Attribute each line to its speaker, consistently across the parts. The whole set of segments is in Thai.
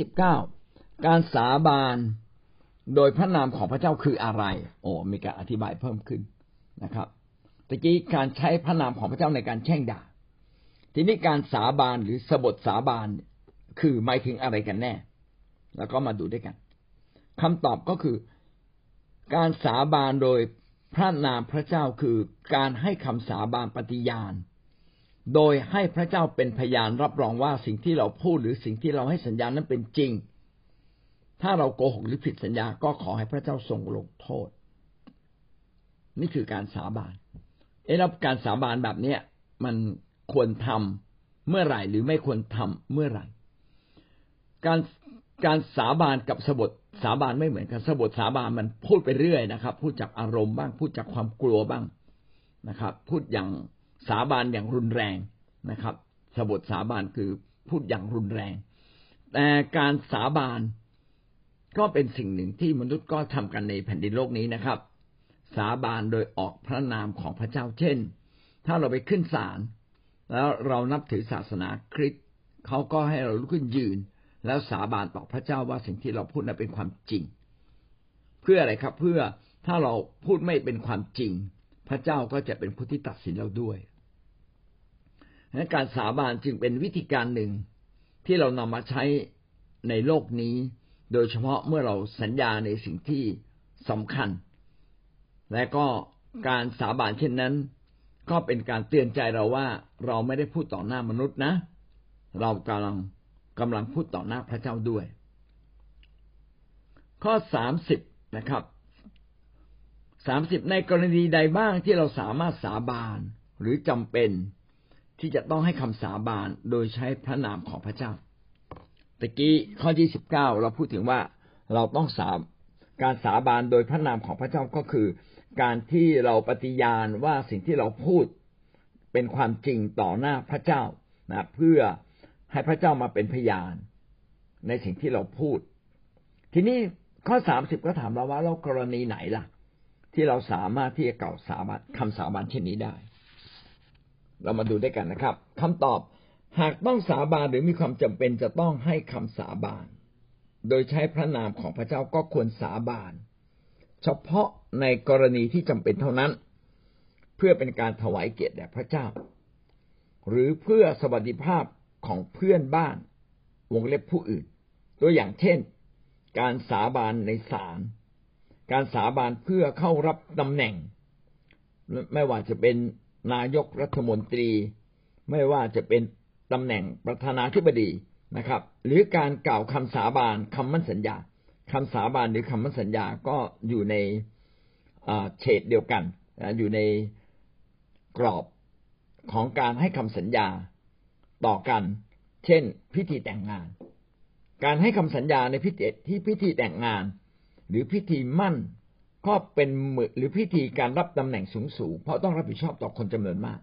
Speaker 1: สิบเก้าการสาบานโดยพระนามของพระเจ้าคืออะไร โอ้มีการอธิบายเพิ่มขึ้นนะครับตะกี้การใช้พระนามของพระเจ้าในการแช่งด่า ทีนี้การสาบานหรือสบทสาบานคือหมายถึงอะไรกันแน่ แล้วก็มาดูด้วยกันคำตอบก็คือ การสาบานโดยพระนามพระเจ้าคือการให้คำสาบานปฏิญาณ โดยให้พระเจ้าเป็นพยานรับรองว่าสิ่งที่เราพูดหรือสิ่งที่เราให้สัญญานั้นเป็นจริง ถ้าเราโกหกหรือผิดสัญญาก็ขอให้พระเจ้าทรงลงโทษ นี่คือการสาบานเอ๊ะแล้วการสาบานแบบเนี้ยมันควรทำเมื่อไหร่หรือไม่ควรทำเมื่อไหร่ การการสาบานกับสบทสาบานไม่เหมือนกันสบทสาบานมันพูดไปเรื่อยนะครับ พูดจากอารมณ์บ้าง พูดจากความกลัวบ้างนะครับ พูดอย่าง สาบานอย่างรุนแรงนะครับสบทสาบานคือพูดอย่างรุนแรง แต่การสาบานก็เป็นสิ่งหนึ่งที่มนุษย์ก็ทำกันในแผ่นดินโลกนี้นะครับ สาบานโดยออกพระนามของพระเจ้าเช่น ถ้าเราไปขึ้นศาลแล้วเรานับถือศาสนาคริสต์เขาก็ให้เราลุกขึ้นยืน แล้วสาบานต่อพระเจ้าว่าสิ่งที่เราพูดนั้นเป็นความจริง เพื่ออะไรครับเพื่อถ้าเราพูดไม่เป็นความจริง พระเจ้าก็จะเป็นผู้ที่ตัดสินเราด้วย การสาบานจึงเป็นวิธีการหนึ่งที่เรานำมาใช้ในโลกนี้ โดยเฉพาะเมื่อเราสัญญาในสิ่งที่สำคัญ และก็การสาบานเช่นนั้น ก็เป็นการเตือนใจเราว่าเราไม่ได้พูดต่อหน้ามนุษย์นะ เรากำลังกำลังพูดต่อหน้าพระเจ้าด้วย ข้อสามสิบนะครับสามสิบในกรณีใดบ้างที่เราสามารถสาบานหรือจำเป็น ที่จะต้องให้คำสาบานโดยใช้พระนามของพระเจ้าตะกี้ข้อที่สิบเก้าเราพูดถึงว่าเราต้องสาการสาบานโดยพระนามของพระเจ้าก็คือ การที่เราปฏิญาณว่าสิ่งที่เราพูดเป็นความจริงต่อหน้าพระเจ้านะเพื่อให้พระเจ้ามาเป็นพยานในสิ่งที่เราพูด ทีนี้ข้อสามสิบก็ถามเราว่าเรากรณีไหนล่ะ ที่เราสามารถที่จะเก่าสาบานคำสาบานเช่นนี้ได้ เรามาดูด้วยกันนะครับคำตอบหากต้องสาบานหรือมีความจำเป็นจะต้องให้คำสาบาน โดยใช้พระนามของพระเจ้าก็ควรสาบาน เฉพาะในกรณีที่จำเป็นเท่านั้น เพื่อเป็นการถวายเกียรติแด่พระเจ้า หรือเพื่อสวัสดิภาพของเพื่อนบ้านวงเล็บผู้อื่น ตัวอย่างเช่น การสาบานในศาลการสาบานเพื่อเข้ารับตำแหน่ง ไม่ว่าจะเป็น นายกรัฐมนตรี ไม่ว่าจะเป็นตำแหน่งประธานาธิบดีนะครับ หรือการกล่าวคำสาบานคำมั่นสัญญาคำสาบานหรือคำมั่นสัญญาก็อยู่ในเฉดเดียวกันอยู่ในกรอบของการให้คำสัญญาต่อกัน เช่น พิธีแต่งงาน การให้คำสัญญาในพิธีที่พิธีแต่งงาน หรือพิธีมั่น ก็เป็นมือหรือพิธีการรับตำแหน่งสูงสูงเพราะต้องรับผิดชอบต่อคนจำนวนมาก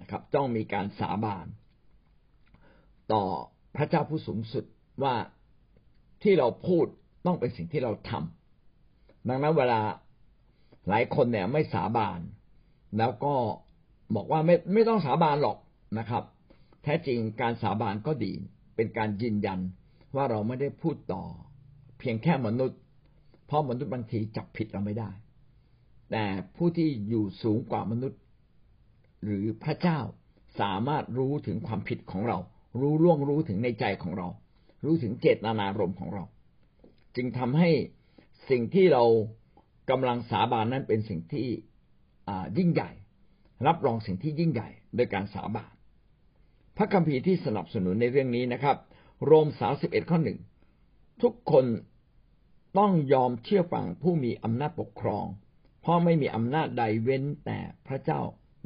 Speaker 1: นะครับ ต้องมีการสาบานต่อพระเจ้าผู้สูงสุดว่าที่เราพูดต้องเป็นสิ่งที่เราทำดังนั้นเวลาหลายคนเนี่ยไม่สาบานแล้วก็บอกว่าไม่ไม่ต้องสาบานหรอกนะครับ แท้จริงการสาบานก็ดี เป็นการยืนยันว่าเราไม่ได้พูดต่อ เพียงแค่มนุษย์ เพราะมนุษย์บางทีจับผิดเราไม่ได้ แต่ผู้ที่อยู่สูงกว่ามนุษย์ หรือพระเจ้าสามารถรู้ถึงความผิดของเรา รู้ล่วงรู้ถึงในใจของเรา รู้ถึงเจตนารมณ์ของเรา จึงทำให้สิ่งที่เรากำลังสาบานนั้นเป็นสิ่งที่ยิ่งใหญ่ รับรองสิ่งที่ยิ่งใหญ่โดยการสาบานพระคัมภีร์ที่สนับสนุนในเรื่องนี้นะครับ โรมสาสิบเอ็ดข้อหนึ่งทุกคน ต้องยอมเชื่อฟังผู้มีอำนาจปกครอง เพราะไม่มีอำนาจใดเว้นแต่พระเจ้า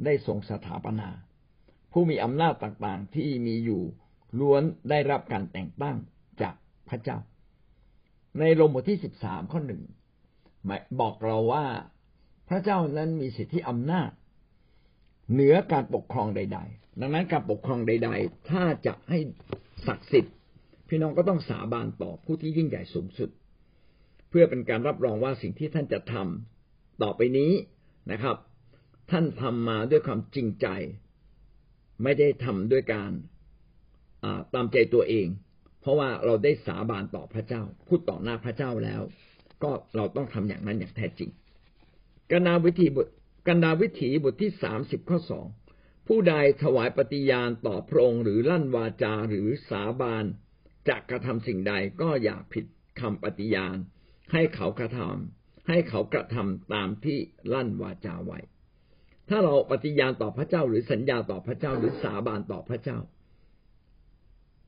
Speaker 1: ได้ทรงสถาปนา ผู้มีอำนาจต่างๆที่มีอยู่ล้วนได้รับการแต่งตั้งจากพระเจ้า ในโรมบทที่สิบสามข้อหนึ่งบอกเราว่าพระเจ้านั้นมีสิทธิอำนาจ เหนือการปกครองใด ๆ ดังนั้นการปกครองใด ๆ ถ้าจะให้ศักดิ์สิทธิ์ พี่น้องก็ต้องสาบานต่อผู้ที่ยิ่งใหญ่สูงสุด พื่อเป็นการรับรองว่าสิ่งที่ท่านจะทำต่อไปนี้นะครับ ท่านทำมาด้วยความจริงใจ ไม่ได้ทำด้วยการตามใจตัวเอง เพราะว่าเราได้สาบานต่อพระเจ้า พูดต่อหน้าพระเจ้าแล้ว ก็เราต้องทำอย่างนั้นอย่างแท้จริงกันดาวิธีบทกันดาวิถีบทที่สามสิบข้อสองผู้ใดถวายปฏิญาณต่อพระองค์หรือลั่นวาจาหรือสาบานจะกระทำสิ่งใดก็อย่าผิดคำปฏิญาณ ให้เขากระทำให้เขากระทำตามที่ลั่นวาจาไว้ ถ้าเราปฏิญาณต่อพระเจ้าหรือสัญญาต่อพระเจ้าหรือสาบานต่อพระเจ้า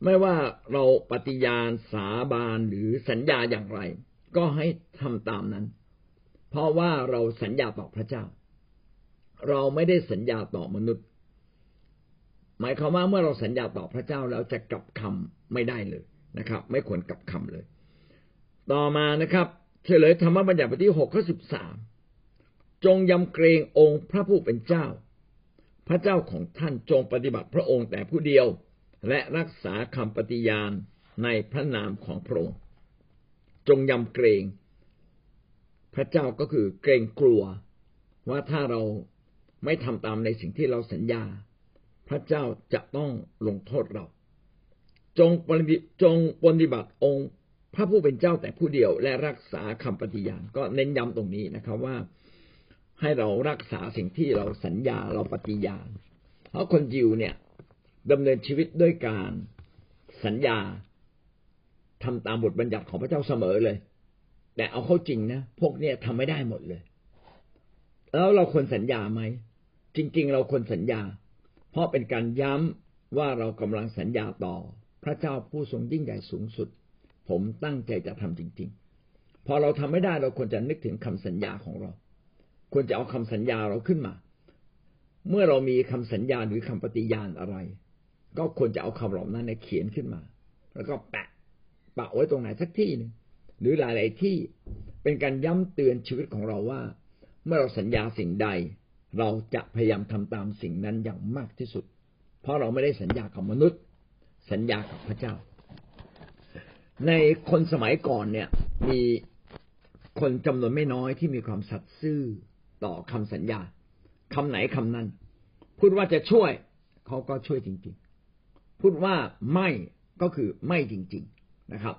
Speaker 1: ไม่ว่าเราปฏิญาณสาบานหรือสัญญาอย่างไร ก็ให้ทำตามนั้น เพราะว่าเราสัญญาต่อพระเจ้า เราไม่ได้สัญญาต่อมนุษย์ หมายความว่าเมื่อเราสัญญาต่อพระเจ้าแล้วจะกลับคำไม่ได้เลยนะครับ ไม่ควรกลับคำเลย ต่อมานะครับเฉลยธรรมบัญญัติบทที่หกข้อสิบสามจงยำเกรงองค์พระผู้เป็นเจ้า พระเจ้าของท่านจงปฏิบัติพระองค์แต่ผู้เดียว และรักษาคำปฏิญาณในพระนามของพระองค์จงยำเกรง พระเจ้าก็คือเกรงกลัว ว่าถ้าเราไม่ทำตามในสิ่งที่เราสัญญา พระเจ้าจะต้องลงโทษเรา จงปฏิจงปฏิบัติองค์ พระผู้เป็นเจ้าแต่ผู้เดียวและรักษาคำปฏิญาณก็เน้นย้ำตรงนี้นะครับว่าให้เรารักษาสิ่งที่เราสัญญาเราปฏิญาณ เพราะคนยิวเนี่ยดำเนินชีวิตด้วยการสัญญาทำตามบทบัญญัติของพระเจ้าเสมอเลย แต่เอาเข้าจริงนะพวกเนี่ยทำไม่ได้หมดเลย แล้วเราควรสัญญาไหมจริง ๆ เราควรสัญญา เพราะเป็นการย้ำว่าเรากำลังสัญญาต่อพระเจ้าผู้ทรงยิ่งใหญ่สูงสุด ผมตั้งใจจะทำจริง ๆ พอเราทำไม่ได้เราควรจะนึกถึงคำสัญญาของเรา ควรจะเอาคำสัญญาเราขึ้นมา เมื่อเรามีคำสัญญาหรือคำปฏิญาณอะไร ก็ควรจะเอาคำเหล่านั้นในเขียนขึ้นมา แล้วก็แปะปะไว้ตรงไหนสักที่หนึ่งหรือหลาย ๆ ที่เป็นการย้ำเตือนชีวิตของเราว่า เมื่อเราสัญญาสิ่งใด เราจะพยายามทำตามสิ่งนั้นอย่างมากที่สุด เพราะเราไม่ได้สัญญากับมนุษย์ สัญญากับพระเจ้า ในคนสมัยก่อนเนี่ย มีคนจำนวนไม่น้อยที่มีความสัตย์ซื่อต่อคำสัญญาคำไหนคำนั้น พูดว่าจะช่วยเขาก็ช่วยจริง ๆ พูดว่าไม่ก็คือไม่จริง ๆนะครับ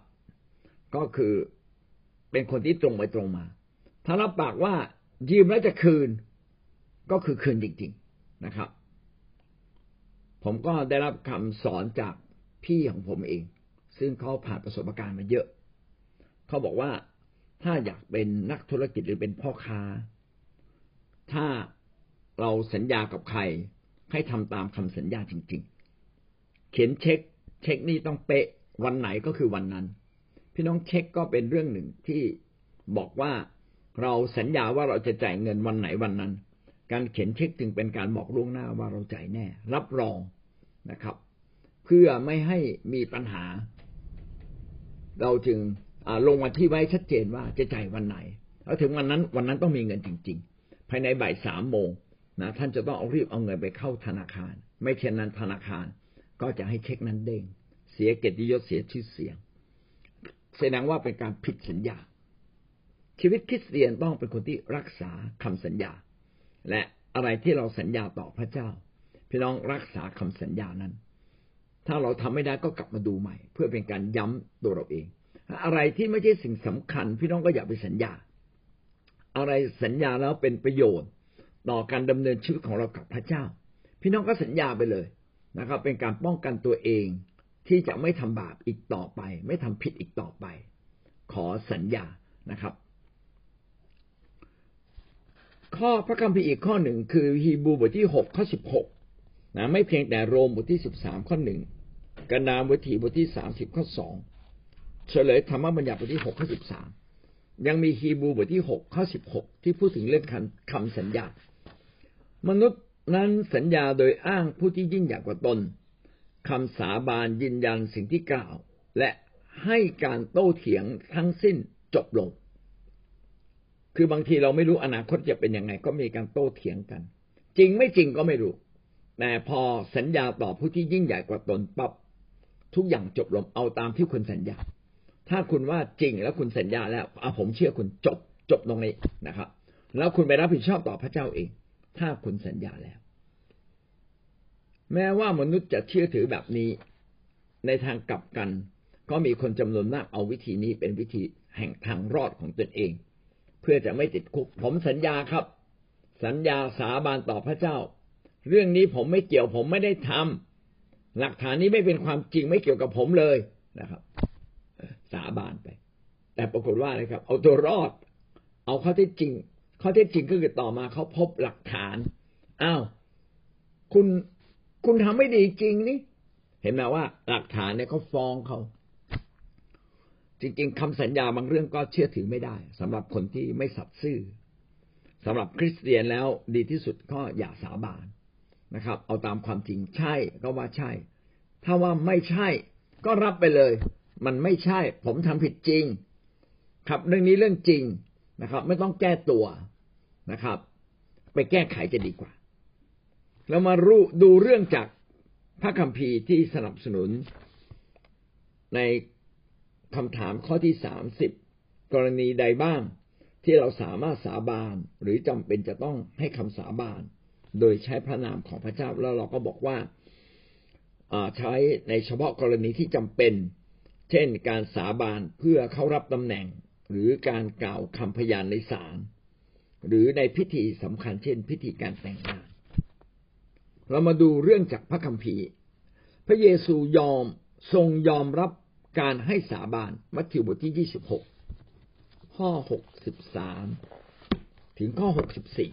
Speaker 1: ก็คือเป็นคนที่ตรงไปตรงมา ถ้ารับปากว่ายืมแล้วจะคืน ก็คือคืนจริง ๆนะครับ ผมก็ได้รับคำสอนจากพี่ของผมเอง ซึ่งเขาผ่านประสบการณ์มาเยอะ เขาบอกว่าถ้าอยากเป็นนักธุรกิจหรือเป็นพ่อค้า ถ้าเราสัญญากับใคร ให้ทำตามคำสัญญาจริง ๆ เขียนเช็ค เช็คนี่ต้องเป๊ะวันไหนก็คือวันนั้น พี่น้องเช็คก็เป็นเรื่องหนึ่งที่บอกว่าเราสัญญาว่าเราจะจ่ายเงินวันไหนวันนั้น การเขียนเช็คจึงเป็นการบอกล่วงหน้าว่าเราจ่ายแน่ รับรองนะครับ เพื่อไม่ให้มีปัญหา เราจึงลงวันที่ไว้ชัดเจนว่าจะจ่ายวันไหนแล้วถึงวันนั้นวันนั้นต้องมีเงินจริง ๆ ภายในบ่ายสามโมงนะท่านจะต้องเอารีบเอาเงินไปเข้าธนาคาร ไม่เช่นนั้นธนาคารก็จะให้เช็คนั้นเด้ง เสียเกียรติยศเสียชื่อเสียง แสดงว่าเป็นการผิดสัญญา ชีวิตคริสเตียนต้องเป็นคนที่รักษาคำสัญญา และอะไรที่เราสัญญาต่อพระเจ้า พี่น้องรักษาคำสัญญานั้น ถ้าเราทำไม่ได้ก็กลับมาดูใหม่ เพื่อเป็นการย้ำตัวเราเอง อะไรที่ไม่ใช่สิ่งสำคัญ พี่น้องก็อย่าไปสัญญา อะไรสัญญาแล้วเป็นประโยชน์ ต่อการดำเนินชีวิตของเรากับพระเจ้า พี่น้องก็สัญญาไปเลยนะครับ เป็นการป้องกันตัวเองที่จะไม่ทำบาปอีกต่อไป ไม่ทำผิดอีกต่อไป ขอสัญญานะครับ ข้อพระคัมภีร์อีกข้อหนึ่งคือฮีบูบทที่หกข้อสิบหกนะไม่เพียงแต่โรมบทที่สิบสามข้อหนึ่งกนามวิถีบทที่สามสิบข้อสอง เฉลยธรรมบัญญัติบทที่หกข้อสิบสามยังมีฮีบูบทที่หกข้อสิบหกที่พูดถึงเรื่องคำสัญญา มนุษย์นั้นสัญญาโดยอ้างผู้ที่ยิ่งใหญ่กว่าตนคำสาบานยืนยันสิ่งที่กล่าว และให้การโต้เถียงทั้งสิ้นจบลง คือบางทีเราไม่รู้อนาคตจะเป็นยังไง ก็มีการโต้เถียงกัน จริงไม่จริงก็ไม่รู้ แต่พอสัญญาต่อผู้ที่ยิ่งใหญ่กว่าตนปั๊บทุกอย่างจบลงเอาตามที่คุณสัญญา ถ้าคุณว่าจริงแล้วคุณสัญญาแล้วเอาผมเชื่อคุณจบจบตรงนี้นะครับ แล้วคุณไปรับผิดชอบต่อพระเจ้าเอง ถ้าคุณสัญญาแล้ว แม้ว่ามนุษย์จะเชื่อถือแบบนี้ ในทางกลับกัน ก็มีคนจำนวนมากเอาวิธีนี้เป็นวิธีแห่งทางรอดของตนเอง เพื่อจะไม่ติดคุก ผมสัญญาครับ สัญญาสาบานต่อพระเจ้า เรื่องนี้ผมไม่เกี่ยวผมไม่ได้ทำหลักฐานนี้ไม่เป็นความจริงไม่เกี่ยวกับผมเลยนะครับ สาบานไป แต่ปรากฏว่าอะไรครับ เอาตัวรอด เอาข้อเท็จจริงข้อเท็จจริงก็คือต่อมาเขาพบหลักฐานอ้าวคุณคุณทำไม่ดีจริงนี่เห็นไหมว่าหลักฐานเนี่ยเขาฟ้องเขาจริง ๆคำสัญญาบางเรื่องก็เชื่อถือไม่ได้สำหรับคนที่ไม่สัตย์ซื่อสำหรับคริสเตียนแล้วดีที่สุดก็อย่าสาบานนะครับ เอาตามความจริงใช่ก็ว่าใช่ ถ้าว่าไม่ใช่ก็รับไปเลย มันไม่ใช่ ผมทำผิดจริง ครับเรื่องนี้เรื่องจริงนะครับ ไม่ต้องแก้ตัวนะครับ ไปแก้ไขจะดีกว่าเรามารู้ดูเรื่องจากพระคัมภีร์ที่สนับสนุนในคำถามข้อที่สามสิบกรณีใดบ้าง ที่เราสามารถสาบานหรือจำเป็นจะต้องให้คำสาบาน โดยใช้พระนามของพระเจ้าแล้วเราก็บอกว่าใช้ในเฉพาะกรณีที่จำเป็น เช่น การสาบานเพื่อเข้ารับตำแหน่ง หรือการกล่าวคำพยานในศาลหรือในพิธีสำคัญเช่น พิธีการแต่งงาน เรามาดูเรื่องจากพระคัมภีร์ พระเยซูยอมทรงยอมรับการให้สาบานมัทธิวบทที่ยี่สิบหกข้อหกสิบสามถึงข้อหกสิบสี่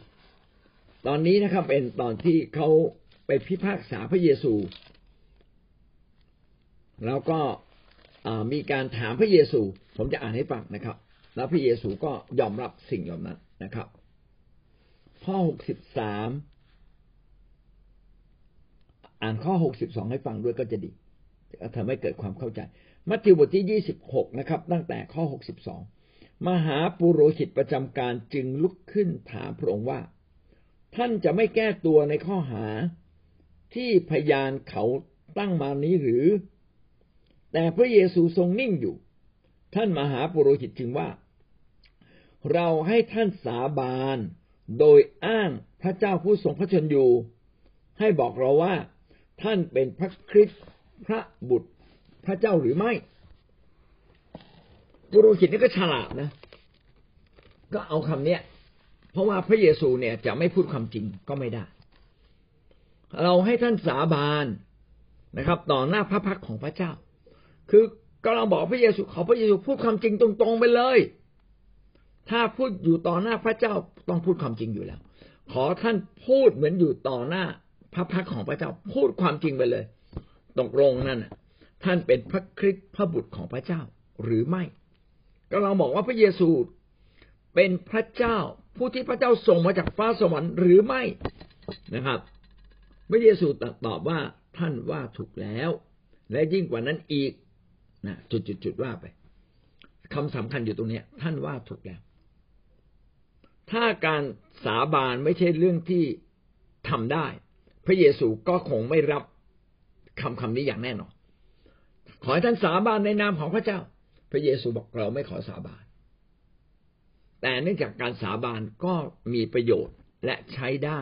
Speaker 1: ตอนนี้นะครับเป็นตอนที่เขาไปพิพากษาพระเยซู แล้วก็ มีการถามพระเยซู ผมจะอ่านให้ฟังนะครับ แล้วพระเยซูก็ยอมรับสิ่งเหล่านั้นนะครับ ข้อหกสิบสามอ่านข้อหกสิบสองให้ฟังด้วยก็จะดีจะทำให้เกิดความเข้าใจ มัทธิวบทที่ยี่สิบหกนะครับ ตั้งแต่ข้อหกสิบสองมหาปุโรหิตประจำการจึงลุกขึ้นถามพระองค์ว่า ท่านจะไม่แก้ตัวในข้อหาที่พยานเขาตั้งมานี้หรือ แต่พระเยซูทรงนิ่งอยู่ ท่านมหาปุโรหิตจึงว่า เราให้ท่านสาบานโดยอ้างพระเจ้าผู้ทรงพระชนอยู่ ให้บอกเราว่า ท่านเป็นพระคริสต์พระบุตรพระเจ้าหรือไม่ ปุโรหิตนี่ก็ฉลาดนะ ก็เอาคำเนี้ย เพราะว่าพระเยซูเนี่ยจะไม่พูดความจริงก็ไม่ได้ เราให้ท่านสาบานนะครับ ต่อหน้าพระพักของพระเจ้า คือก็เราบอกพระเยซูขอพระเยซูพูดความจริงตรงๆไปเลย ถ้าพูดอยู่ต่อหน้าพระเจ้าต้องพูดความจริงอยู่แล้ว ขอท่านพูดเหมือนอยู่ต่อหน้าพระพักของพระเจ้าพูดความจริงไปเลย ตกลงนั่นท่านเป็นพระคริสต์พระบุตรของพระเจ้าหรือไม่ ก็เราบอกว่าพระเยซูเป็นพระเจ้าผู้ที่พระเจ้าส่งมาจากฟ้าสวรรค์หรือไม่นะครับ พระเยซูตอบว่าท่านว่าถูกแล้ว และยิ่งกว่านั้นอีก นะจุดๆว่าไปคำสำคัญอยู่ตรงนี้ท่านว่าถูกแล้ว ถ้าการสาบานไม่ใช่เรื่องที่ทำได้ พระเยซูก็คงไม่รับคำคำนี้อย่างแน่นอนขอให้ท่านสาบานในนามของพระเจ้า พระเยซูบอกเราไม่ขอสาบาน แต่เนื่องจากการสาบานก็มีประโยชน์และใช้ได้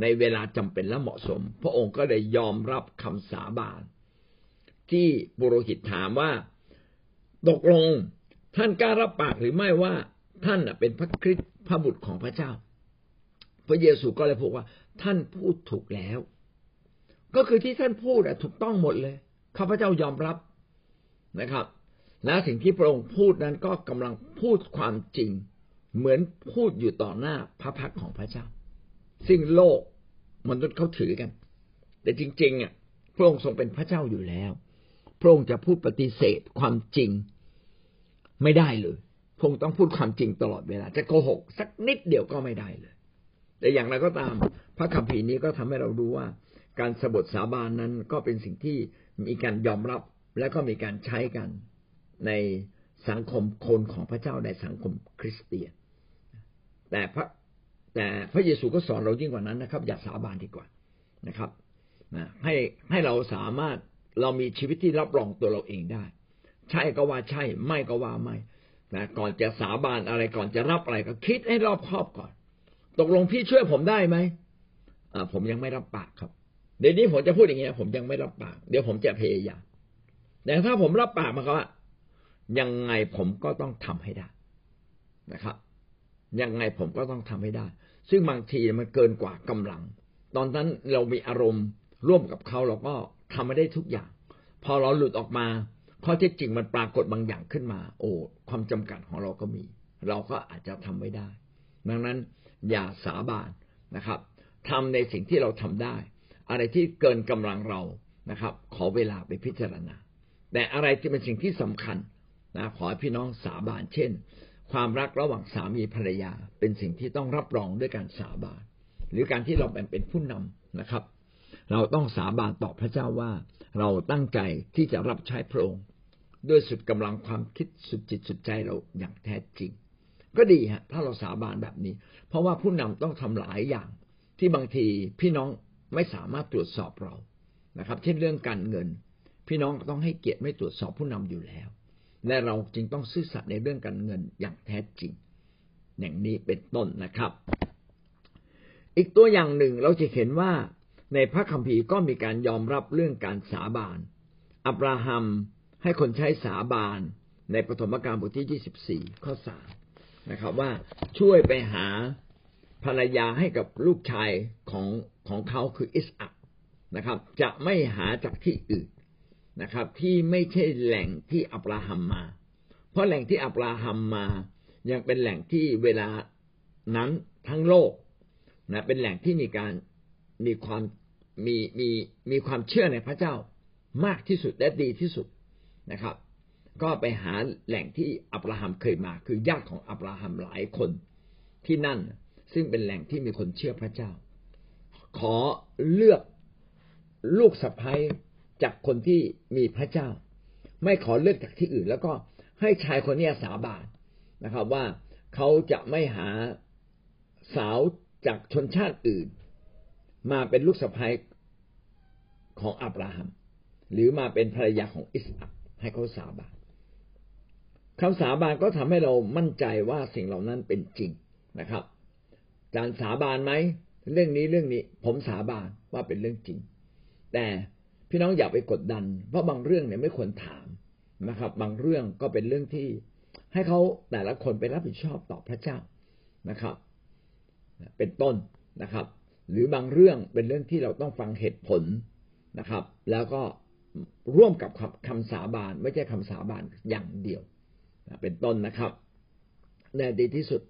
Speaker 1: ในเวลาจำเป็นและเหมาะสม พระองค์ก็เลยยอมรับคำสาบาน ที่บุโรหิตถามว่า ตกลงท่านกล้ารับปากหรือไม่ว่าท่านเป็นพระคริสต์พระบุตรของพระเจ้า พระเยซูก็เลยพูดว่า ท่านพูดถูกแล้ว ก็คือที่ท่านพูดถูกต้องหมดเลยข้าพเจ้ายอมรับนะครับ และสิ่งที่พระองค์พูดนั้นก็กำลังพูดความจริง เหมือนพูดอยู่ต่อหน้าพระพักของพระเจ้า ซึ่งโลกมนุษย์เขาถือกัน แต่จริงๆอะพระองค์ทรงเป็นพระเจ้าอยู่แล้ว ระองค์จะพูดปฏิเสธความจริงไม่ได้เลยพระองค์ต้องพูดความจริงตลอดเวลา จะโกหกสักนิดเดียวก็ไม่ได้เลย แต่อย่างไรก็ตาม พระคัมภีร์นี้ก็ทำให้เรารู้ว่า การสบทสาบานนั้นก็เป็นสิ่งที่มีการยอมรับและก็มีการใช้กันในสังคมคนของพระเจ้าในสังคมคริสเตียน แต่พระแต่พระเยซูก็สอนเรายิ่งกว่านั้นนะครับ อย่าสาบานดีกว่านะครับนะให้ให้เราสามารถ เรามีชีวิตที่รับรองตัวเราเองได้ ใช่ก็ว่าใช่ ไม่ก็ว่าไม่นะก่อนจะสาบานอะไรก่อนจะรับอะไรก็คิดให้รอบคอบก่อน ตกลงพี่ช่วยผมได้ไหมอ่าผมยังไม่รับปากครับเดี๋ยวนี้ผมจะพูดอย่างเงี้ย ผมยังไม่รับปาก เดี๋ยวผมจะพยายามแต่ถ้าผมรับปากมาเขาว่ายังไงผมก็ต้องทำให้ได้นะครับ ยังไงผมก็ต้องทำให้ได้ ซึ่งบางทีมันเกินกว่ากำลัง ตอนนั้นเรามีอารมณ์ร่วมกับเขาเราก็ ทำไม่ได้ทุกอย่าง พอเราหลุดออกมาข้อเท็จจริงมันปรากฏบางอย่างขึ้นมา โอ้ความจำกัดของเราก็มี เราก็อาจจะทำไม่ได้ ดังนั้นอย่าสาบานนะครับทำในสิ่งที่เราทำได้ อะไรที่เกินกำลังเรานะครับ ขอเวลาไปพิจารณา แต่อะไรที่เป็นสิ่งที่สำคัญนะขอให้พี่น้องสาบานเช่น ความรักระหว่างสามีภรรยา เป็นสิ่งที่ต้องรับรองด้วยการสาบาน หรือการที่เราเป็นผู้นำนะครับ เราต้องสาบานต่อพระเจ้าว่า เราตั้งใจที่จะรับใช้พระองค์ ด้วยสุดกำลังความคิดสุดจิตสุดใจเราอย่างแท้จริง ก็ดีฮะถ้าเราสาบานแบบนี้ เพราะว่าผู้นำต้องทำหลายอย่าง ที่บางทีพี่น้องไม่สามารถตรวจสอบเรานะครับ เช่นเรื่องการเงิน พี่น้องต้องให้เกียรติไม่ตรวจสอบผู้นำอยู่แล้ว และเราจึงต้องซื่อสัตย์ในเรื่องการเงินอย่างแท้จริง อย่างนี้เป็นต้นนะครับ อีกตัวอย่างหนึ่งเราจะเห็นว่า ในพระคัมภีร์ก็มีการยอมรับเรื่องการสาบาน อับราฮัมให้คนใช้สาบานในปฐมกาลบทที่ยี่สิบสี่ข้อสามนะครับ ว่าช่วยไปหาภรรยาให้กับลูกชายของของเขาคืออิสอักนะครับ จะไม่หาจากที่อื่นนะครับ ที่ไม่ใช่แหล่งที่อับราฮัมมา เพราะแหล่งที่อับราฮัมมา ยังเป็นแหล่งที่เวลานั้นทั้งโลกนะเป็นแหล่งที่มีการ มีความมีมีมีความเชื่อในพระเจ้ามากที่สุดและดีที่สุดนะครับ ก็ไปหาแหล่งที่อับราฮัมเคยมา คือญาติของอับราฮัมหลายคนที่นั่น ซึ่งเป็นแหล่งที่มีคนเชื่อพระเจ้า ขอเลือกลูกสะพ้ยจากคนที่มีพระเจ้า ไม่ขอเลือกจากที่อื่น แล้วก็ให้ชายคนนี้สาบานนะครับ ว่าเขาจะไม่หาสาวจากชนชาติอื่น มาเป็นลูกสะพ้ยของอับราฮัม หรือมาเป็นภรรยาของอิสอักให้เขาสาบานคำสาบานก็ทำให้เรามั่นใจว่าสิ่งเหล่านั้นเป็นจริงนะครับการสาบานไหมเรื่องนี้เรื่องนี้ ผมสาบานว่าเป็นเรื่องจริง แต่พี่น้องอย่าไปกดดัน เพราะบางเรื่องเนี่ยไม่ควรถามนะครับ บางเรื่องก็เป็นเรื่องที่ให้เขาแต่ละคนไปรับผิดชอบต่อพระเจ้านะครับ เป็นต้นนะครับ หรือบางเรื่องเป็นเรื่องที่เราต้องฟังเหตุผลนะครับ แล้วก็ร่วมกับคำสาบานไม่ใช่คำสาบานอย่างเดียวเป็นต้นนะครับแน่ดีที่สุด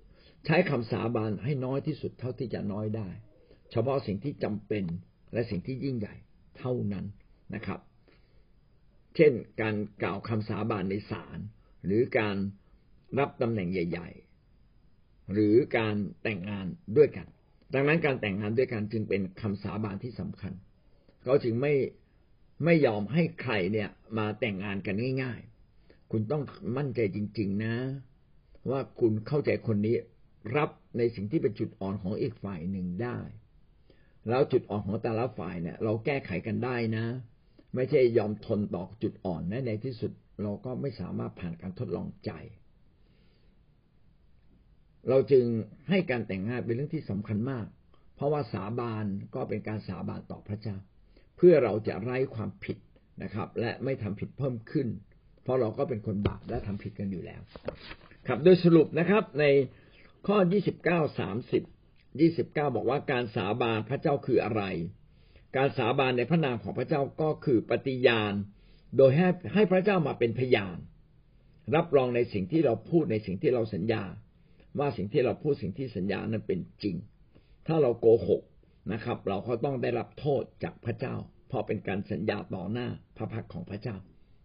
Speaker 1: ใช้คำสาบานให้น้อยที่สุดเท่าที่จะน้อยได้ เฉพาะสิ่งที่จำเป็นและสิ่งที่ยิ่งใหญ่เท่านั้นนะครับ เช่นการกล่าวคำสาบานในศาลหรือการรับตำแหน่งใหญ่ ๆ หรือการแต่งงานด้วยกัน ดังนั้นการแต่งงานด้วยกันจึงเป็นคำสาบานที่สำคัญ เขาจึงไม่ไม่ยอมให้ใครเนี่ยมาแต่งงานกันง่าย ๆ คุณต้องมั่นใจจริง ๆ นะ ว่าคุณเข้าใจคนนี้รับในสิ่งที่เป็นจุดอ่อนของอีกฝ่ายหนึ่งได้ แล้วจุดอ่อนของแต่ละฝ่ายเนี่ย เราแก้ไขกันได้นะ ไม่ใช่ยอมทนต่อจุดอ่อนนะในที่สุดเราก็ไม่สามารถผ่านการทดลองใจ เราจึงให้การแต่งงานเป็นเรื่องที่สำคัญมาก เพราะว่าสาบานก็เป็นการสาบานต่อพระเจ้า เพื่อเราจะไร้ความผิดนะครับ และไม่ทำผิดเพิ่มขึ้น เพราะเราก็เป็นคนบาปและทำผิดกันอยู่แล้ว ครับโดยสรุปนะครับในข้อยี่สิบเก้าสามสิบยี่สิบเก้าบอกว่าการสาบานพระเจ้าคืออะไร การสาบานในพระนามของพระเจ้าก็คือปฏิญาณ โดยให้ให้พระเจ้ามาเป็นพยาน รับรองในสิ่งที่เราพูดในสิ่งที่เราสัญญา ว่าสิ่งที่เราพูดสิ่งที่สัญญานั้นเป็นจริง ถ้าเราโกหกนะครับ เราก็ต้องได้รับโทษจากพระเจ้า เพราะเป็นการสัญญาต่อหน้าพระพักของพระเจ้า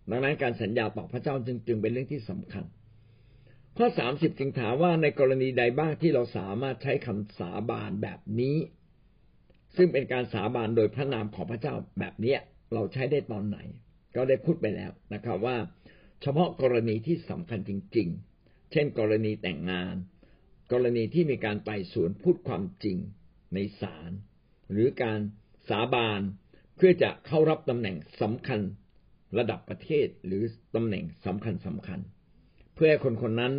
Speaker 1: ดังนั้นการสัญญาต่อพระเจ้าจึงจึงเป็นเรื่องที่สำคัญ ข้อสามสิบจึงถามว่าในกรณีใดบ้างที่เราสามารถใช้คำสาบานแบบนี้ ซึ่งเป็นการสาบานโดยพระนามของพระเจ้าแบบเนี้ยเราใช้ได้ตอนไหน ก็ได้พูดไปแล้วนะครับว่า เฉพาะกรณีที่สำคัญจริง ๆ เช่น กรณีแต่งงาน กรณีที่มีการไต่สวนพูดความจริงในศาลหรือการสาบานเพื่อจะเข้ารับตำแหน่งสำคัญระดับประเทศหรือตำแหน่งสำคัญสำคัญ เพื่อให้คนคนนั้น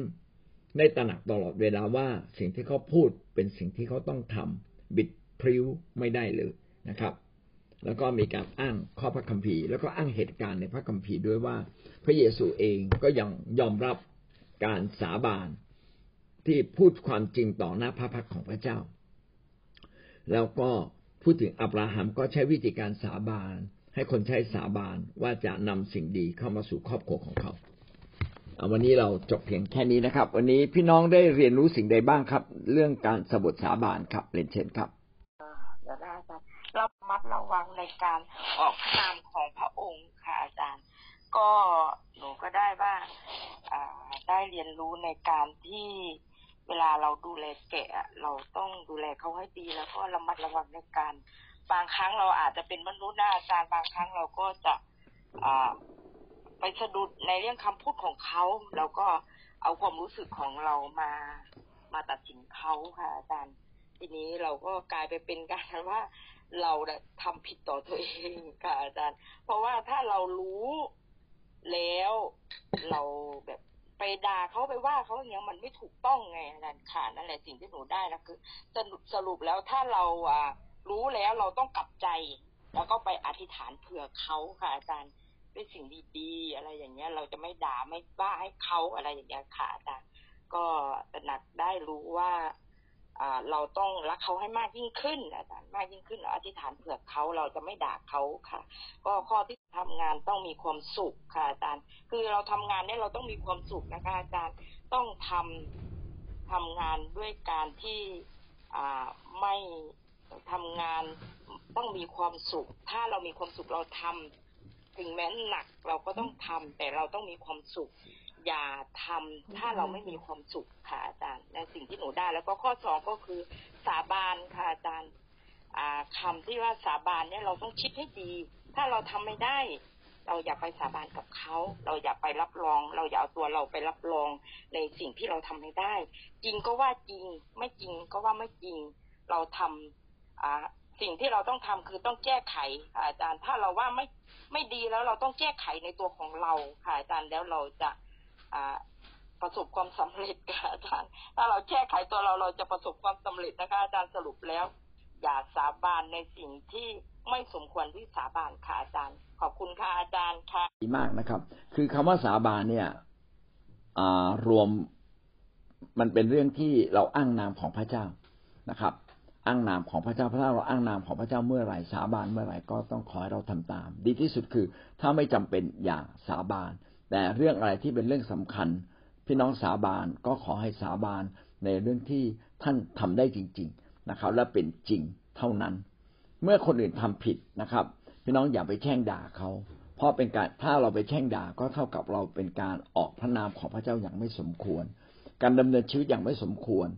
Speaker 1: ได้ตระหนักตลอดเวลาว่าสิ่งที่เขาพูดเป็นสิ่งที่เขาต้องทำบิดพริ้วไม่ได้เลยนะครับ แล้วก็มีการอ้างข้อพระคัมภีร์ แล้วก็อ้างเหตุการณ์ในพระคัมภีร์ด้วยว่า พระเยซูเองก็ยังยอมรับการสาบาน ที่พูดความจริงต่อหน้าพระพักของพระเจ้า แล้วก็พูดถึงอับราฮัมก็ใช้วิธีการสาบาน ให้คนใช้สาบานว่าจะนำสิ่งดีเข้ามาสู่ครอบครัวของเขาวันนี้เราจบเพียงแค่นี้นะครับ วันนี้พี่น้องได้เรียนรู้สิ่งใดบ้างครับ เรื่องการสบทสาบานครับเรียนเชิญครับ
Speaker 2: เดี๋ยวนะอาจารย์เรามัดระวังในการออกนามของพระองค์ค่ะอาจารย์ ก็หนูก็ได้ว่าได้เรียนรู้ในการที่ เวลาเราดูแลแกะเราต้องดูแลเขาให้ดี แล้วก็ระมัดระวังในการ บางครั้งเราอาจจะเป็นมนุษย์นะอาจารย์บางครั้งเราก็จะไปสะดุดในเรื่องคำพูดของเขาแล้วก็เอาความรู้สึกของเรามามาตัดสินเขาค่ะอาจารย์ ทีนี้เราก็กลายไปเป็นการว่าเราทำผิดต่อตัวเองค่ะอาจารย์ เพราะว่าถ้าเรารู้แล้วเราแบบ ไปด่าเขาไปว่าเขาอย่างเงี้ยมันไม่ถูกต้องไงนั่นค่ะนั่นแหละสิ่งที่หนูได้นะคือสรุปสรุปแล้วถ้าเราอ่ารู้แล้วเราต้องกลับใจ แล้วก็ไปอธิษฐานเผื่อเขาค่ะอาจารย์ด้วยสิ่งดีๆอะไรอย่างเงี้ย เราจะไม่ด่าไม่ว่าให้เขาอะไรอย่างเงี้ยค่ะอาจารย์ก็ตระหนักได้รู้ว่า เราต้องรักเขาให้มากยิ่งขึ้นอาจารย์มากยิ่งขึ้นอธิษฐานเผื่อเขาเราจะไม่ด่าเขาค่ะ ก็ข้อที่ทำงานต้องมีความสุขค่ะอาจารย์ คือเราทำงานเนี่ยเราต้องมีความสุขนะคะอาจารย์ต้องทำทำงานด้วยการที่อ่าไม่ทำงานต้องมีความสุข ถ้าเรามีความสุขเราทำถึงแม้หนักเราก็ต้องทำแต่เราต้องมีความสุข อย่าทำถ้าเราไม่มีความสุขค่ะอาจารย์ในสิ่งที่หนูได้ แล้วก็ข้อสองก็คือสาบานค่ะอาจารย์คำที่ว่าสาบานเนี่ยเราต้องคิดให้ดี ถ้าเราทำไม่ได้ เราอย่าไปสาบานกับเขา เราอย่าไปรับรอง เราอย่าเอาตัวเราไปรับรองในสิ่งที่เราทำไม่ได้ จริงก็ว่าจริง ไม่จริงก็ว่าไม่จริง เราทำสิ่งที่เราต้องทำคือต้องแก้ไขค่ะอาจารย์ ถ้าเราว่าไม่ไม่ดีแล้วเราต้องแก้ไขในตัวของเราค่ะอาจารย์แล้วเราจะ ประสบความสำเร็จค่ะอาจารย์ ถ้าเราแก้ไขตัวเราเราจะประสบความสำเร็จนะคะ อาจารย์สรุปแล้ว อย่าสาบานในสิ่งที่ไม่สมควรที่สาบานค่ะอาจารย์ ขอบคุณค่ะอาจารย์ค่ะ
Speaker 1: ดีมากนะครับ คือคำว่าสาบานเนี่ยรวมมันเป็นเรื่องที่เราอ้างนามของพระเจ้านะครับ อ้างนามของพระเจ้าพระเจ้าเราอ้างนามของพระเจ้าเมื่อไหร่สาบานเมื่อไหร่ก็ต้องขอให้เราทำตาม ดีที่สุดคือ ถ้าไม่จำเป็นอย่าสาบาน แต่เรื่องอะไรที่เป็นเรื่องสำคัญ พี่น้องสาบานก็ขอให้สาบานในเรื่องที่ท่านทำได้จริง ๆนะครับ และเป็นจริงเท่านั้น เมื่อคนอื่นทำผิดนะครับ พี่น้องอย่าไปแช่งด่าเขา เพราะเป็นการถ้าเราไปแช่งด่าก็เท่ากับเราเป็นการออกพระนามของพระเจ้าอย่างไม่สมควร การดำเนินชีวิตอย่างไม่สมควร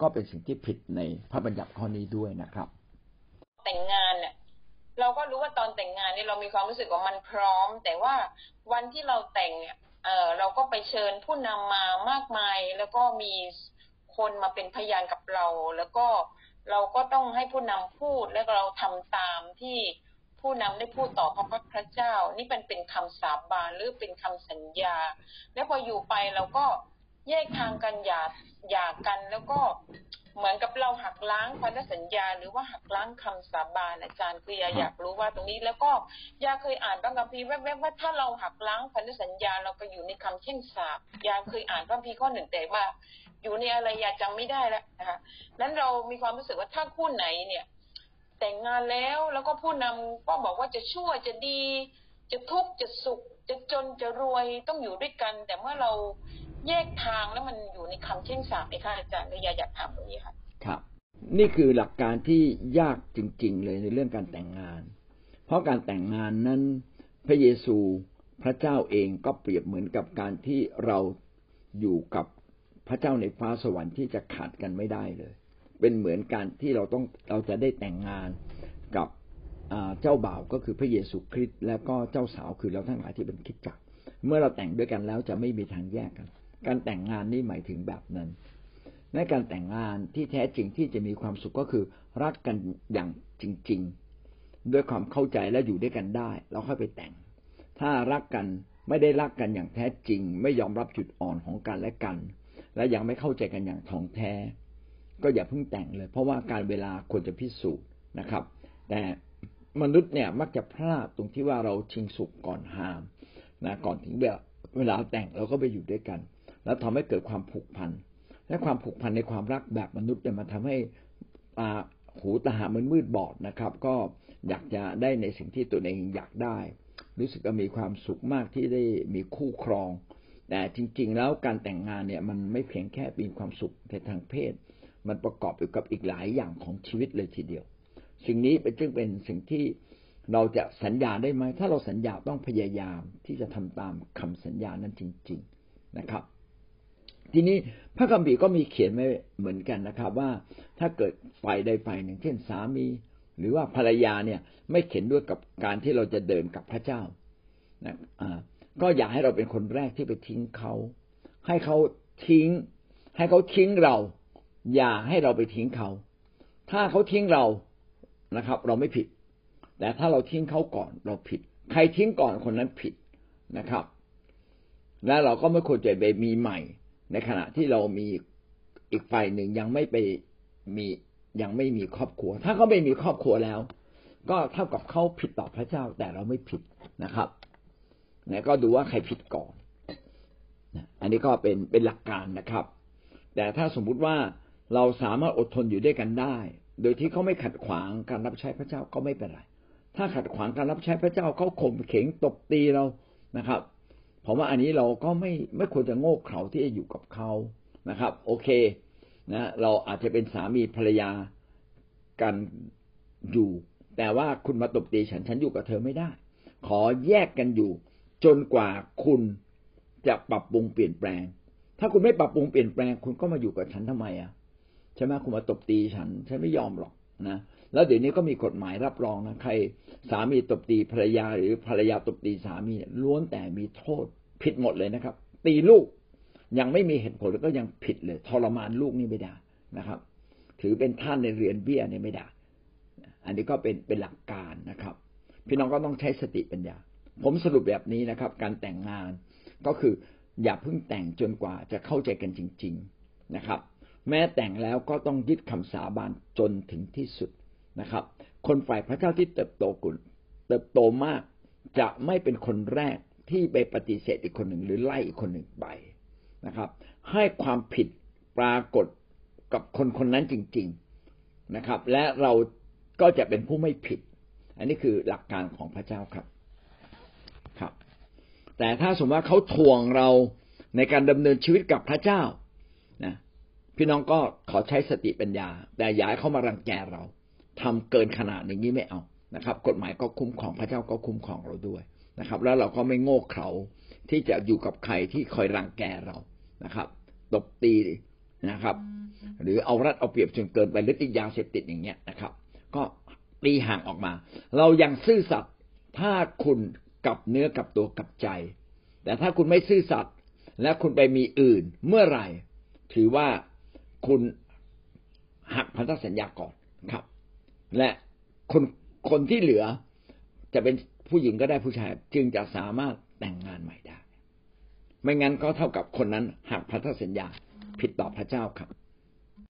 Speaker 1: ก็เป็นสิ่งที่ผิดในพระบัญญัติข้อนี้ด้วยนะครับ
Speaker 2: แต่งงานเนี่ย เราก็รู้ว่าตอนแต่งงานเนี่ยเรามีความรู้สึกว่ามันพร้อม แต่ว่าวันที่เราแต่งเนี่ยเออเราก็ไปเชิญผู้นำมามากมาย แล้วก็มีคนมาเป็นพยานกับเรา แล้วก็เราก็ต้องให้ผู้นำพูดแล้วเราทำตามที่ผู้นำได้พูดต่อพระพักพระเจ้า นี่เป็นเป็นคำสาบานหรือเป็นคำสัญญา แล้วพออยู่ไปเราก็แยกทางกันหย่าหย่ากันแล้วก็ เหมือนกับเราหักล้างพันธสัญญา หรือว่าหักล้างคำสาบานอาจารย์คืออยาอยากรู้ว่าตรงนี้ แล้วก็ยาเคยอ่านพระคัมภีร์แวบๆว่าถ้าเราหักล้างพันธสัญญาเราไปอยู่ในคำเช่นสาบยาเคยอ่านพระคัมภีร์ข้อหนึ่งแต่ว่า อยู่ในอะไรยาจำไม่ได้แล้วนะคะนั้นเรามีความรู้สึกว่าถ้าคู่ไหนเนี่ย แต่งงานแล้วแล้วก็ผู้นำก็บอกว่าจะชั่วจะดี จะทุกข์จะสุขจะจนจะรวยต้องอยู่ด้วยกัน แต่เมื่อเรา แยกทางแล้วมันอยู่ในคำเช่นสามไหมคะอาจารย์ก็อยาอยากถามตรงนี้ค่ะ
Speaker 1: ครับ นี่คือหลักการที่ยากจริง ๆ เลยในเรื่องการแต่งงาน เพราะการแต่งงานนั้นพระเยซูพระเจ้าเองก็เปรียบเหมือนกับการที่เราอยู่กับพระเจ้าในฟ้าสวรรค์ที่จะขาดกันไม่ได้เลย เป็นเหมือนการที่เราต้องเราจะได้แต่งงานกับเจ้าบ่าวก็คือพระเยซูคริสต์แล้วก็เจ้าสาวคือเราทั้งหลายที่เป็นคิดจักเมื่อเราแต่งด้วยกันแล้วจะไม่มีทางแยกกัน การแต่งงานนี่หมายถึงแบบนั้นในการแต่งงานที่แท้จริงที่จะมีความสุขก็คือรักกันอย่างจริง ๆ ด้วยความเข้าใจและอยู่ด้วยกันได้ เราค่อยไปแต่ง ถ้ารักกันไม่ได้รักกันอย่างแท้จริง ไม่ยอมรับจุดอ่อนของกันและกัน และยังไม่เข้าใจกันอย่างท่องแท้ ก็อย่าเพิ่งแต่งเลย เพราะว่าการเวลาควรจะพิสูจน์นะครับ แต่มนุษย์เนี่ยมักจะพลาดตรงที่ว่าเราชิงสุขก่อนหามนะก่อนถึงเวลาเวลาแต่งเราก็ไปอยู่ด้วยกัน แล้วทำให้เกิดความผูกพันและความผูกพันในความรักแบบมนุษย์เนี่ยมันทำให้ตาหูตาหามันมืดบอดนะครับ ก็อยากจะได้ในสิ่งที่ตัวเองอยากได้ รู้สึกว่ามีความสุขมากที่ได้มีคู่ครอง แต่จริง ๆ แล้วการแต่งงานเนี่ย มันไม่เพียงแค่มีความสุขในทางเพศ มันประกอบอยู่กับอีกหลายอย่างของชีวิตเลยทีเดียว สิ่งนี้เป็นจึงเป็นสิ่งที่เราจะสัญญาได้ไหม ถ้าเราสัญญาต้องพยายามที่จะทำตามคำสัญญานั้นจริง ๆนะครับ ทีนี้พระคัมภีร์ก็มีเขียนไว้เหมือนกันนะครับ ว่าถ้าเกิดฝ่ายใดฝ่ายหนึ่ง เช่นสามี หรือว่าภรรยาเนี่ยไม่เข็นด้วยกับการที่เราจะเดินกับพระเจ้านะอ่าก็อย่าให้เราเป็นคนแรกที่ไปทิ้งเขา ให้เขาทิ้ง ให้เขาทิ้งเรา อย่าให้เราไปทิ้งเขา ถ้าเขาทิ้งเรานะครับ เราไม่ผิด แต่ถ้าเราทิ้งเขาก่อนเราผิด ใครทิ้งก่อนคนนั้นผิดนะครับ และเราก็ไม่ควรจะไปมีใหม่ ในขณะที่เรามีอีกฝ่ายหนึ่งยังไม่ไปมียังไม่มีครอบครัว ถ้าเขาไม่มีครอบครัวแล้ว ก็เท่ากับเขาผิดต่อพระเจ้าแต่เราไม่ผิดนะครับนะก็ดูว่าใครผิดก่อนอันนี้ก็เป็นเป็นหลักการนะครับ แต่ถ้าสมมุติว่าเราสามารถอดทนอยู่ด้วยกันได้ โดยที่เขาไม่ขัดขวางการรับใช้พระเจ้าก็ไม่เป็นไร ถ้าขัดขวางการรับใช้พระเจ้าเขาข่มเข่งตบตีเรานะครับ ผมว่าอันนี้เราก็ไม่ไม่ควรจะโง่เขลาที่จะอยู่กับเขานะครับ โอเคนะเราอาจจะเป็นสามีภรรยากันอยู่ แต่ว่าคุณมาตบตีฉันฉันอยู่กับเธอไม่ได้ ขอแยกกันอยู่ จนกว่าคุณจะปรับปรุงเปลี่ยนแปลง ถ้าคุณไม่ปรับปรุงเปลี่ยนแปลง คุณก็มาอยู่กับฉันทำไมอะใช่ไหมคุณมาตบตีฉัน ฉันไม่ยอมหรอกนะ แล้วเดี๋ยวนี้ก็มีกฎหมายรับรองนะใครสามีตบตีภรรยาหรือภรรยาตบตีสามีล้วนแต่มีโทษผิดหมดเลยนะครับ ตีลูกยังไม่มีเหตุผลก็ยังผิดเลย ทรมานลูกนี่ไม่ได้นะครับ ถือเป็นท่านในเรือนเบี้ยนี่ไม่ได้ อันนี้ก็เป็นเป็นหลักการนะครับ พี่น้องก็ต้องใช้สติปัญญา ผมสรุปแบบนี้นะครับ การแต่งงานก็คืออย่าเพิ่งแต่งจนกว่าจะเข้าใจกันจริง ๆนะครับ แม้แต่งแล้วก็ต้องยึดคำสาบานจนถึงที่สุด นะครับ คนฝ่ายพระเจ้าที่เติบโตกุลเติบโตมากจะไม่เป็นคนแรกที่ไปปฏิเสธอีกคนหนึ่งหรือไล่อีกคนหนึ่งไปนะครับ ให้ความผิดปรากฏกับคนคนนั้นจริง ๆนะครับ และเราก็จะเป็นผู้ไม่ผิด อันนี้คือหลักการของพระเจ้าครับครับ แต่ถ้าสมมติว่าเขาทวงเราในการดำเนินชีวิตกับพระเจ้านะพี่น้องก็ขอใช้สติปัญญา แต่อย่าให้เขามารังแกเรา ทำเกินขนาดอย่างนี้ไม่เอานะครับ กฎหมายก็คุ้มครองพระเจ้าก็คุ้มครองเราด้วยนะครับ แล้วเราก็ไม่โง่เขลาที่จะอยู่กับใครที่คอยรังแกเรานะครับตบตีนะครับ หรือเอารัดเอาเปรียบจนเกินไปหรือติดยาเสพติดอย่างเงี้ยนะครับ ก็ตีห่างออกมา เรายังซื่อสัตย์ถ้าคุณกับเนื้อกับตัวกับใจ แต่ถ้าคุณไม่ซื่อสัตย์และคุณไปมีอื่นเมื่อไหร่ ถือว่าคุณหักพันธสัญญาก่อนครับ และคนคนที่เหลือจะเป็นผู้หญิงก็ได้ผู้ชาย จึงจะสามารถแต่งงานใหม่ได้ ไม่งั้นก็เท่ากับคนนั้นหักพันธสัญญาผิดต่อพระเจ้าครับ